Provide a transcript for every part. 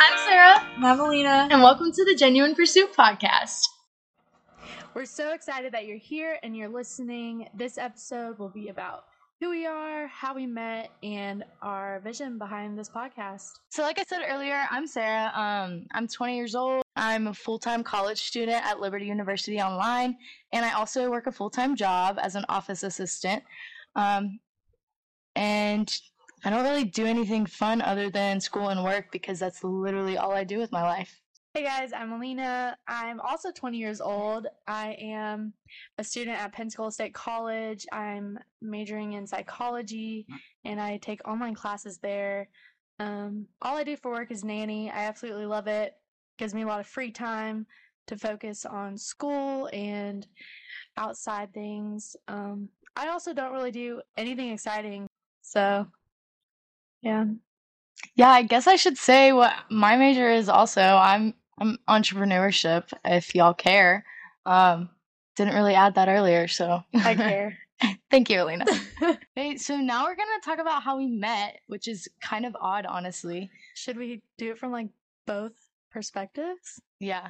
I'm Sarah, I'm Alina. and welcome to the Genuine Pursuit podcast. We're so excited that you're here and you're listening. This episode will be about who we are, how we met, and our vision behind this podcast. So, like I said earlier, I'm Sarah. Um, I'm 20 years old. I'm a full time college student at Liberty University Online, and I also work a full time job as an office assistant. Um, and I don't really do anything fun other than school and work because that's literally all I do with my life. Hey guys, I'm Alina. I'm also 20 years old. I am a student at Pensacola State College. I'm majoring in psychology and I take online classes there. Um, all I do for work is nanny. I absolutely love it. Gives me a lot of free time to focus on school and outside things. Um, I also don't really do anything exciting. So, yeah. Yeah, I guess I should say what my major is also. I'm I'm entrepreneurship if y'all care. Um didn't really add that earlier, so I care. Thank you, Alina. okay, so now we're gonna talk about how we met, which is kind of odd, honestly. Should we do it from like both perspectives? Yeah.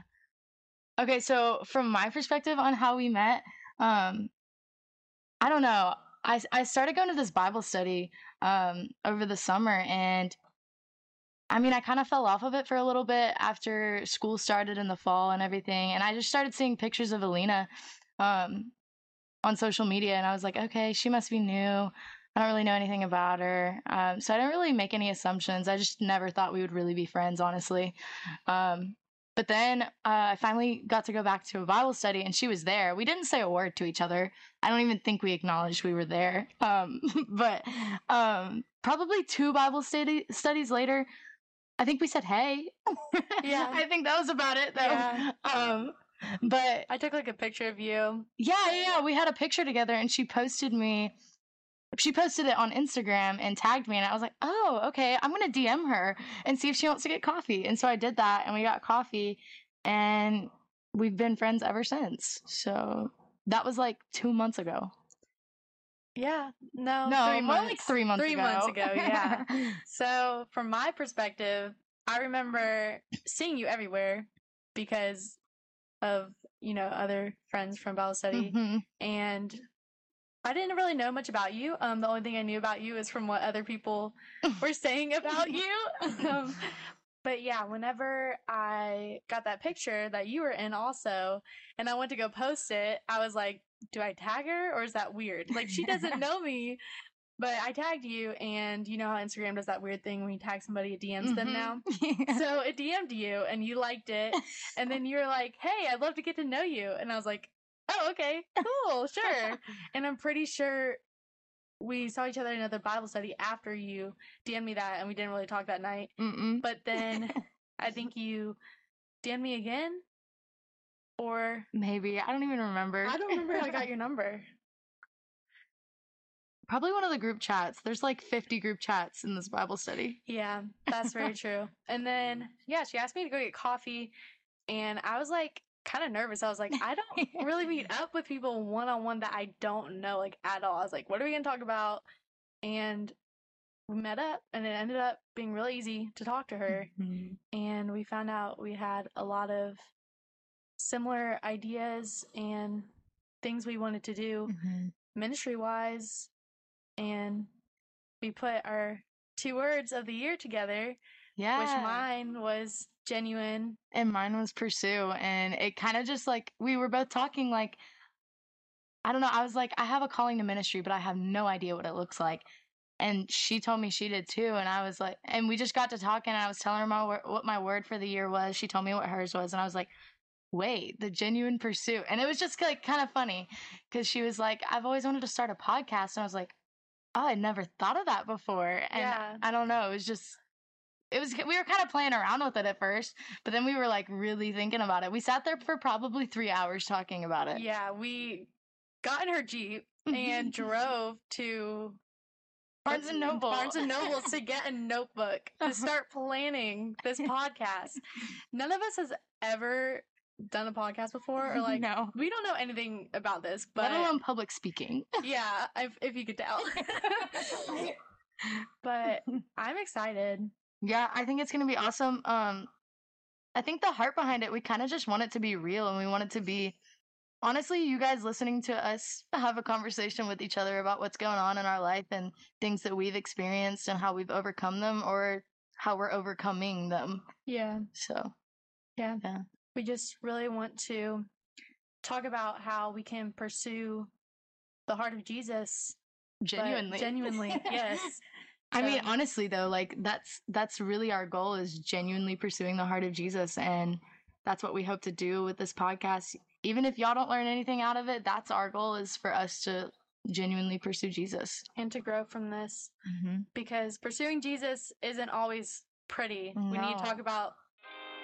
Okay, so from my perspective on how we met, um, I don't know. I I started going to this Bible study um over the summer, and I mean, I kind of fell off of it for a little bit after school started in the fall and everything, and I just started seeing pictures of Alina um on social media, and I was like, okay, she must be new. I don't really know anything about her, um, so I didn't really make any assumptions. I just never thought we would really be friends, honestly. Um, but then uh, I finally got to go back to a Bible study, and she was there. We didn't say a word to each other. I don't even think we acknowledged we were there. Um, but um, probably two Bible study- studies later, I think we said hey. Yeah. I think that was about it, though. Yeah. Um, but I took like a picture of you. yeah, yeah, yeah, we had a picture together, and she posted me. She posted it on Instagram and tagged me, and I was like, "Oh, okay. I'm gonna DM her and see if she wants to get coffee." And so I did that, and we got coffee, and we've been friends ever since. So that was like two months ago. Yeah. No. no, three more months. like three months Three ago. months ago, yeah. So, from my perspective, I remember seeing you everywhere because of, you know, other friends from study. Mhm. And I didn't really know much about you. Um, the only thing I knew about you is from what other people were saying about you. Um, but yeah, whenever I got that picture that you were in also, and I went to go post it, I was like, do I tag her or is that weird? Like, she doesn't know me, but I tagged you, and you know how Instagram does that weird thing when you tag somebody, it DMs them Mhm. now. Yeah. So it DM'd you, and you liked it, and then you were like, hey, I'd love to get to know you. And I was like, oh, okay, cool, sure. and I'm pretty sure we saw each other in another Bible study after you DM'd me that, and we didn't really talk that night. Mm-mm. But then I think you DM'd me again, or Maybe I don't even remember. I don't remember how I got your number. Probably one of the group chats. There's like 50 group chats in this Bible study. Yeah, that's very true. And then, yeah, she asked me to go get coffee, and I was like, kind of nervous. I was like, I don't really meet up with people one on one that I don't know, like, at all. I was like, what are we going to talk about? And we met up, and it ended up being really easy to talk to her. Mhm. And we found out we had a lot of similar ideas and things we wanted to do Mhm. ministry wise. And we put our two words of the year together Yeah. which mine was genuine. and mine was pursue and it kind of just like we were both talking like i don't know i was like i have a calling to ministry but i have no idea what it looks like and she told me she did too and i was like and we just got to talking and i was telling her my what my word for the year was she told me what hers was and i was like wait the genuine pursuit and it was just like kind of funny because she was like i've always wanted to start a podcast and i was like oh i never thought of that before and Yeah. i don't know it was just it was we were kind of playing around with it at first but then we were like really thinking about it we sat there for probably three hours talking about it Yeah, we got in her Jeep and drove to barnes and noble Barnes and Noble to get a notebook to start planning this podcast. None of us has ever done a podcast before or like no we don't know anything about this, but let alone public speaking yeah, if, if you could tell. but I'm excited. Yeah, I think it's gonna be awesome. Um, I think the heart behind it, we kind of just want it to be real, and we want it to be honestly, you guys listening to us have a conversation with each other about what's going on in our life and things that we've experienced and how we've overcome them or how we're overcoming them. Yeah. So, Yeah. Yeah. We just really want to talk about how we can pursue the heart of Jesus. genuinely. Genuinely. yes. I mean, honestly though, like that's that's really our goal is genuinely pursuing the heart of Jesus and that's what we hope to do with this podcast. Even if y'all don't learn anything out of it, that's our goal is for us to genuinely pursue Jesus. And to grow from this. Mm-hmm. Because pursuing Jesus isn't always pretty. We need to talk about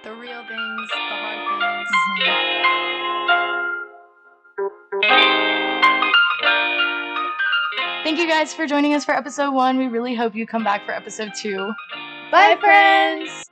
the real things, the hard things. Thank you guys for joining us for episode one. We really hope you come back for episode two. Bye, friends!